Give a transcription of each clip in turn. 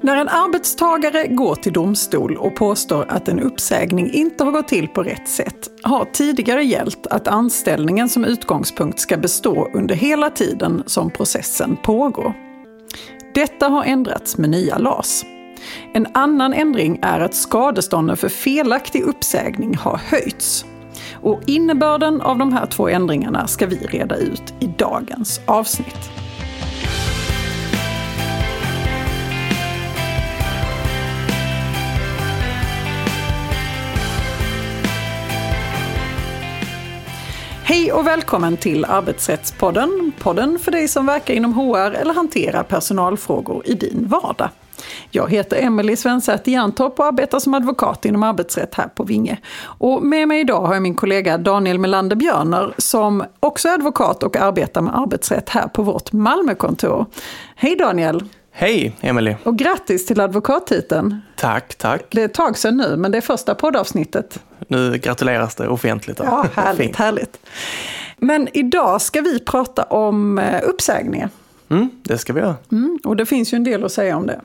När en arbetstagare går till domstol och påstår att en uppsägning inte har gått till på rätt sätt har tidigare gällt att anställningen som utgångspunkt ska bestå under hela tiden som processen pågår. Detta har ändrats med nya LAS. En annan ändring är att skadestånden för felaktig uppsägning har höjts. Och innebörden av de här två ändringarna ska vi reda ut i dagens avsnitt. Hej och välkommen till Arbetsrättspodden. Podden för dig som verkar inom HR eller hanterar personalfrågor i din vardag. Jag heter Emelie Svensäter Jantorp och arbetar som advokat inom arbetsrätt här på Vinge. Och med mig idag har jag min kollega Daniel Melander Björner som också är advokat och arbetar med arbetsrätt här på vårt Malmökontor. Hej Daniel! Hej Emelie! Och grattis till advokattiteln! Tack, tack! Det är ett tag sedan nu, men det är första poddavsnittet. Nu gratuleras det offentligt. Ja, härligt, härligt. Men idag ska vi prata om eh, uppsägningar. Mm, det ska vi göra. Mm, och det finns ju en del att säga om det.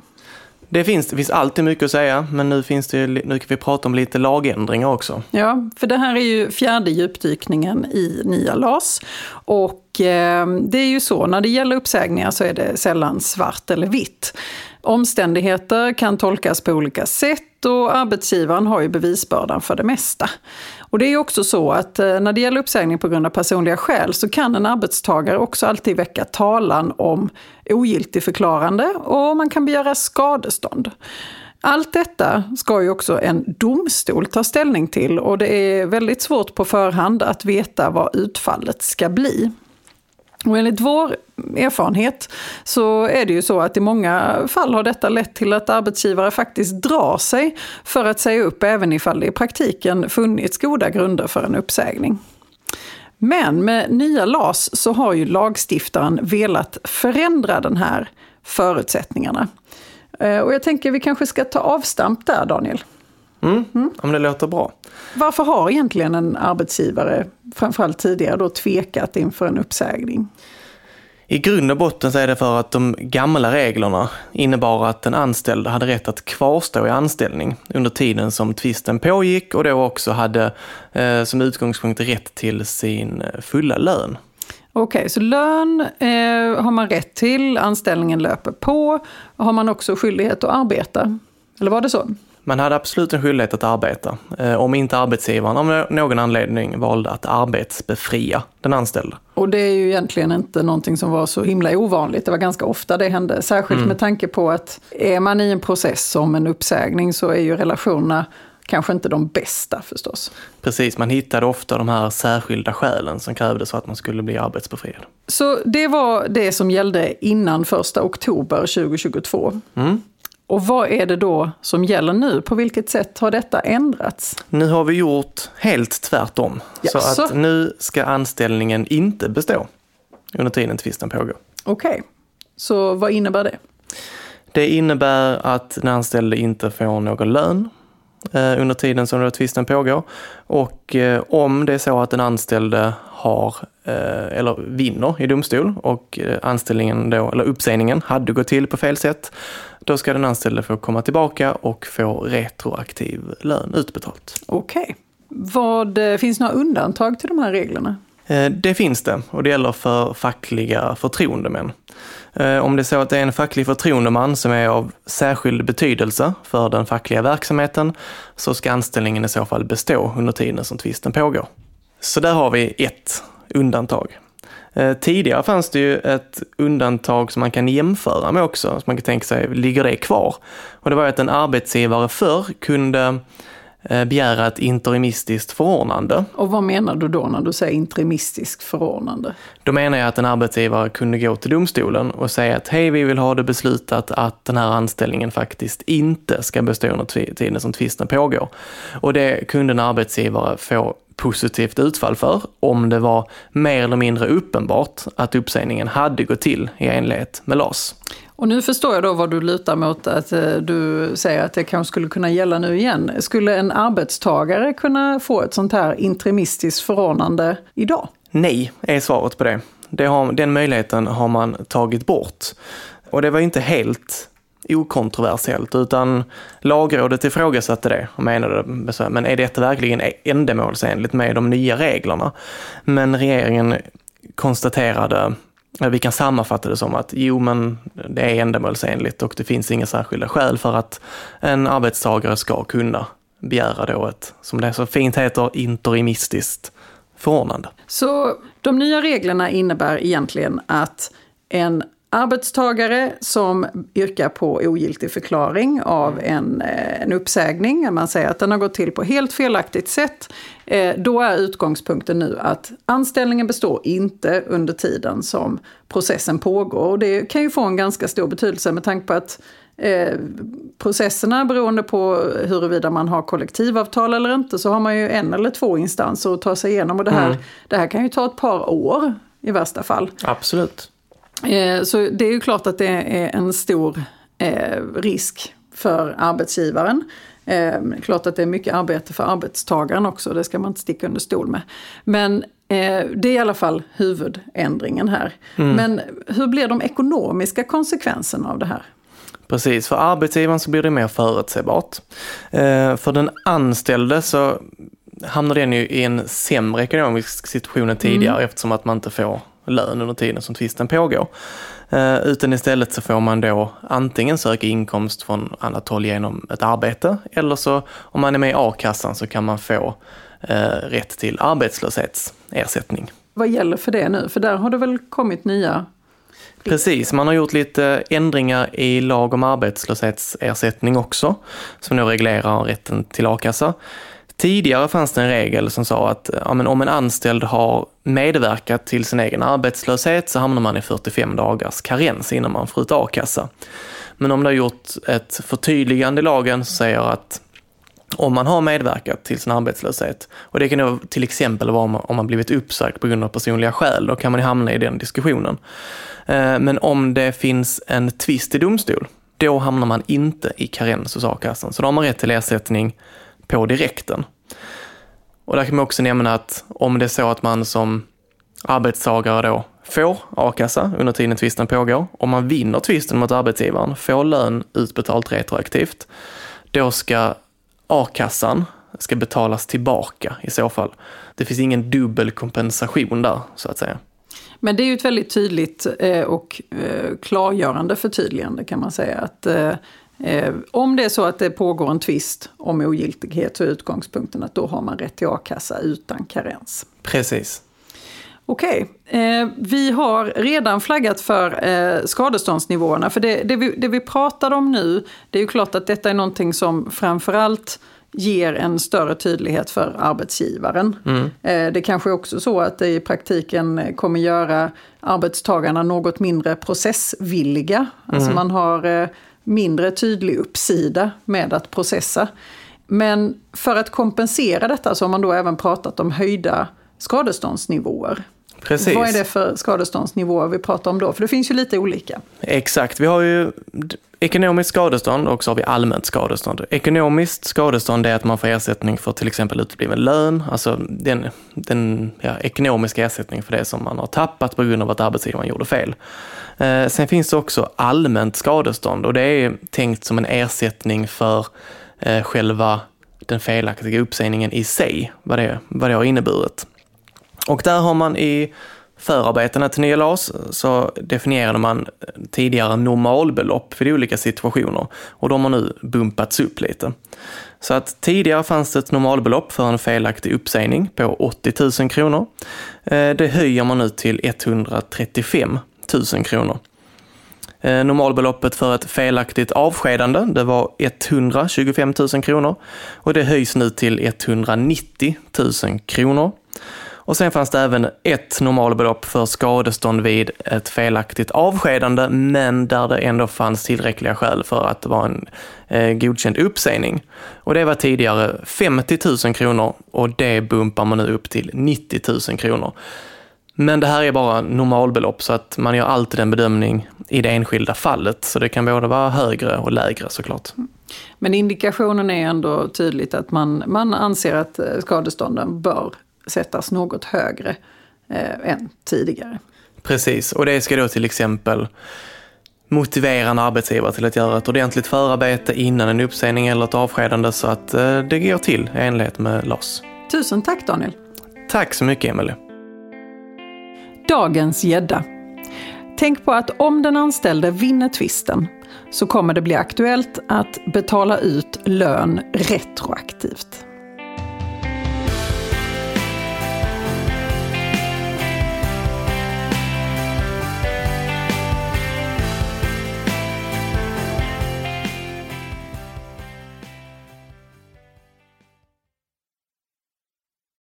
Det finns, det finns alltid mycket att säga, men nu, finns det, nu kan vi prata om lite lagändringar också. Ja, för det här är ju fjärde djupdykningen i nya LAS. Och eh, det är ju så, när det gäller uppsägningar så är det sällan svart eller vitt. Omständigheter kan tolkas på olika sätt och arbetsgivaren har ju bevisbördan för det mesta. Och det är också så att eh, när det gäller uppsägning på grund av personliga skäl så kan en arbetstagare också alltid väcka talan om ogiltigförklarande och man kan begära skadestånd. Allt detta ska ju också en domstol ta ställning till och det är väldigt svårt på förhand att veta vad utfallet ska bli. Och enligt vår erfarenhet så är det ju så att i många fall har detta lett till att arbetsgivare faktiskt drar sig för att säga upp även ifall det i praktiken funnits goda grunder för en uppsägning. Men med nya LAS så har ju lagstiftaren velat förändra den här förutsättningarna. Eh, och jag tänker vi kanske ska ta avstamp där, Daniel. Mm, mm. Om det låter bra. Varför har egentligen en arbetsgivare, framförallt tidigare, då tvekat inför en uppsägning? I grund och botten så är det för att de gamla reglerna innebar att den anställde hade rätt att kvarstå i anställning under tiden som tvisten pågick och då också hade eh, som utgångspunkt rätt till sin fulla lön. Okej, okay, så lön eh, har man rätt till, anställningen löper på. Har man också skyldighet att arbeta? Eller var det så? Man hade absolut en skyldighet att arbeta, eh, om inte arbetsgivaren av någon anledning valde att arbetsbefria den anställde. Och det är ju egentligen inte någonting som var så himla ovanligt. Det var ganska ofta det hände. Särskilt mm. med tanke på att är man i en process om en uppsägning så är ju relationerna kanske inte de bästa förstås. Precis, man hittade ofta de här särskilda skälen som krävdes för att man skulle bli arbetsbefriad. Så det var det som gällde innan första oktober 2022. Mm. Och vad är det då som gäller nu? På vilket sätt har detta ändrats? Nu har vi gjort helt tvärtom. Ja, så, att nu ska anställningen inte bestå under tiden tvisten pågår. Okej, okay. så vad innebär det? Det innebär att den anställde inte får någon lön eh, under tiden som tvisten pågår. Och eh, om det är så att den anställde har eh, eller vinner i domstol och anställningen då, eller uppsägningen hade gått till på fel sätt, då ska den anställde få komma tillbaka och få retroaktiv lön utbetalt. Okej. Okay. finns det några undantag till de här reglerna? Det finns det och det gäller för fackliga förtroendemän. Eh, om det är så att det är en facklig förtroendeman som är av särskild betydelse för den fackliga verksamheten så ska anställningen i så fall bestå under tiden som tvisten pågår. Så där har vi ett undantag. Eh, tidigare fanns det ju ett undantag som man kan jämföra med också, så man kan tänka sig, ligger det kvar? Och det var att en arbetsgivare förr kunde Eh, begära ett interimistiskt förordnande. Och vad menar du då när du säger interimistiskt förordnande? Då menar jag att en arbetsgivare kunde gå till domstolen och säga att hej, vi vill ha det beslutat att den här anställningen faktiskt inte ska bestå under tiden som tvisten pågår. Och det kunde en arbetsgivare få positivt utfall för om det var mer eller mindre uppenbart att uppsägningen hade gått till i enlighet med LAS. Och nu förstår jag då vad du lutar mot, att eh, du säger att det kanske skulle kunna gälla nu igen. Skulle en arbetstagare kunna få ett sånt här interimistiskt förordnande idag? Nej, är svaret på det. det har, den möjligheten har man tagit bort. Och det var inte helt okontroversiellt utan lagrådet ifrågasatte det och menade, men är detta verkligen ändamålsenligt med de nya reglerna? Men regeringen konstaterade vi kan sammanfatta det som att jo, men det är ändamålsenligt och det finns inga särskilda skäl för att en arbetstagare ska kunna begära då ett, som det så fint heter, interimistiskt förordnande. Så de nya reglerna innebär egentligen att en arbetstagare som yrkar på ogiltig förklaring av en, eh, en uppsägning, man säger att den har gått till på helt felaktigt sätt, eh, då är utgångspunkten nu att anställningen består inte under tiden som processen pågår. Och det kan ju få en ganska stor betydelse med tanke på att eh, processerna beroende på huruvida man har kollektivavtal eller inte så har man ju en eller två instanser att ta sig igenom och det här, mm. det här kan ju ta ett par år i värsta fall. Absolut. Eh, så det är ju klart att det är en stor eh, risk för arbetsgivaren. Eh, klart att det är mycket arbete för arbetstagaren också, det ska man inte sticka under stol med. Men det är i alla fall huvudändringen här. Mm. Men hur blir de ekonomiska konsekvenserna av det här? Precis, för arbetsgivaren så blir det mer förutsägbart. För den anställde så hamnar den ju i en sämre ekonomisk situation än tidigare mm. eftersom att man inte får lön under tiden som tvisten pågår. Eh, utan istället så får man då antingen söka inkomst från annat håll genom ett arbete eller så om man är med i a-kassan så kan man få eh, rätt till arbetslöshetsersättning. Vad gäller för det nu? För där har det väl kommit nya Precis, man har gjort lite ändringar i lag om arbetslöshetsersättning också, som nu reglerar rätten till a-kassa. Tidigare fanns det en regel som sa att ja, men om en anställd har medverkat till sin egen arbetslöshet så hamnar man i 45 dagars karens innan man får ut a-kassa. Men om det har gjort ett förtydligande i lagen som säger att om man har medverkat till sin arbetslöshet, och det kan då till exempel vara om man blivit uppsagd på grund av personliga skäl, då kan man hamna i den diskussionen. Eh, men om det finns en tvist i domstol, då hamnar man inte i karens hos a-kassan. Så då har man rätt till ersättning på direkten. Och där kan man också nämna att om det är så att man som arbetstagare då får a-kassa under tiden tvisten pågår, om man vinner tvisten mot arbetsgivaren, får lön utbetalt retroaktivt, då ska a-kassan ska betalas tillbaka i så fall. Det finns ingen dubbel kompensation där, så att säga. Men det är ju ett väldigt tydligt eh, och eh, klargörande förtydligande kan man säga. Att Eh, om det är så att det pågår en tvist om ogiltighet så är utgångspunkten att då har man rätt till a-kassa utan karens. Precis. Okej, eh, vi har redan flaggat för eh, skadeståndsnivåerna. För det, det, vi, det vi pratar om nu, det är ju klart att detta är någonting som framförallt ger en större tydlighet för arbetsgivaren. Mm. Eh, det kanske är också så att det i praktiken kommer göra arbetstagarna något mindre processvilliga. Alltså mm. Alltså man har eh, mindre tydlig uppsida med att processa. Men för att kompensera detta så har man då även pratat om höjda skadeståndsnivåer. Precis. Vad är det för skadeståndsnivåer vi pratar om då? För det finns ju lite olika. Exakt, vi har ju ekonomiskt skadestånd och så har vi allmänt skadestånd. Ekonomiskt skadestånd är att man får ersättning för till exempel utebliven lön, alltså den, den ja, ekonomiska ersättning för det som man har tappat på grund av att arbetsgivaren gjorde fel. Eh, sen finns det också allmänt skadestånd och det är tänkt som en ersättning för eh, själva den felaktiga uppsägningen i sig, vad det, vad det har inneburit. Och där har man i förarbetena till nya LAS så definierade man tidigare normalbelopp vid olika situationer och de har nu bumpats upp lite. Så att tidigare fanns det ett normalbelopp för en felaktig uppsägning på 80 000 kronor. Eh, det höjer man nu till 135 000 kronor. Eh, normalbeloppet för ett felaktigt avskedande det var 125 000 kronor och det höjs nu till 190 000 kronor. Och sen fanns det även ett normalbelopp för skadestånd vid ett felaktigt avskedande, men där det ändå fanns tillräckliga skäl för att det var en eh, godkänd uppsägning. Och det var tidigare 50 000 kronor och det bumpar man nu upp till 90 000 kronor. Men det här är bara normalbelopp så att man gör alltid en bedömning i det enskilda fallet. Så det kan både vara högre och lägre såklart. Mm. Men indikationen är ändå tydligt att man, man anser att eh, skadestånden bör sättas något högre eh, än tidigare. Precis, och det ska då till exempel motivera en arbetsgivare till att göra ett ordentligt förarbete innan en uppsägning eller ett avskedande så att eh, det går till i enlighet med LAS. Tusen tack Daniel! Tack så mycket Emelie! Dagens gädda. Tänk på att om den anställde vinner tvisten så kommer det bli aktuellt att betala ut lön retroaktivt.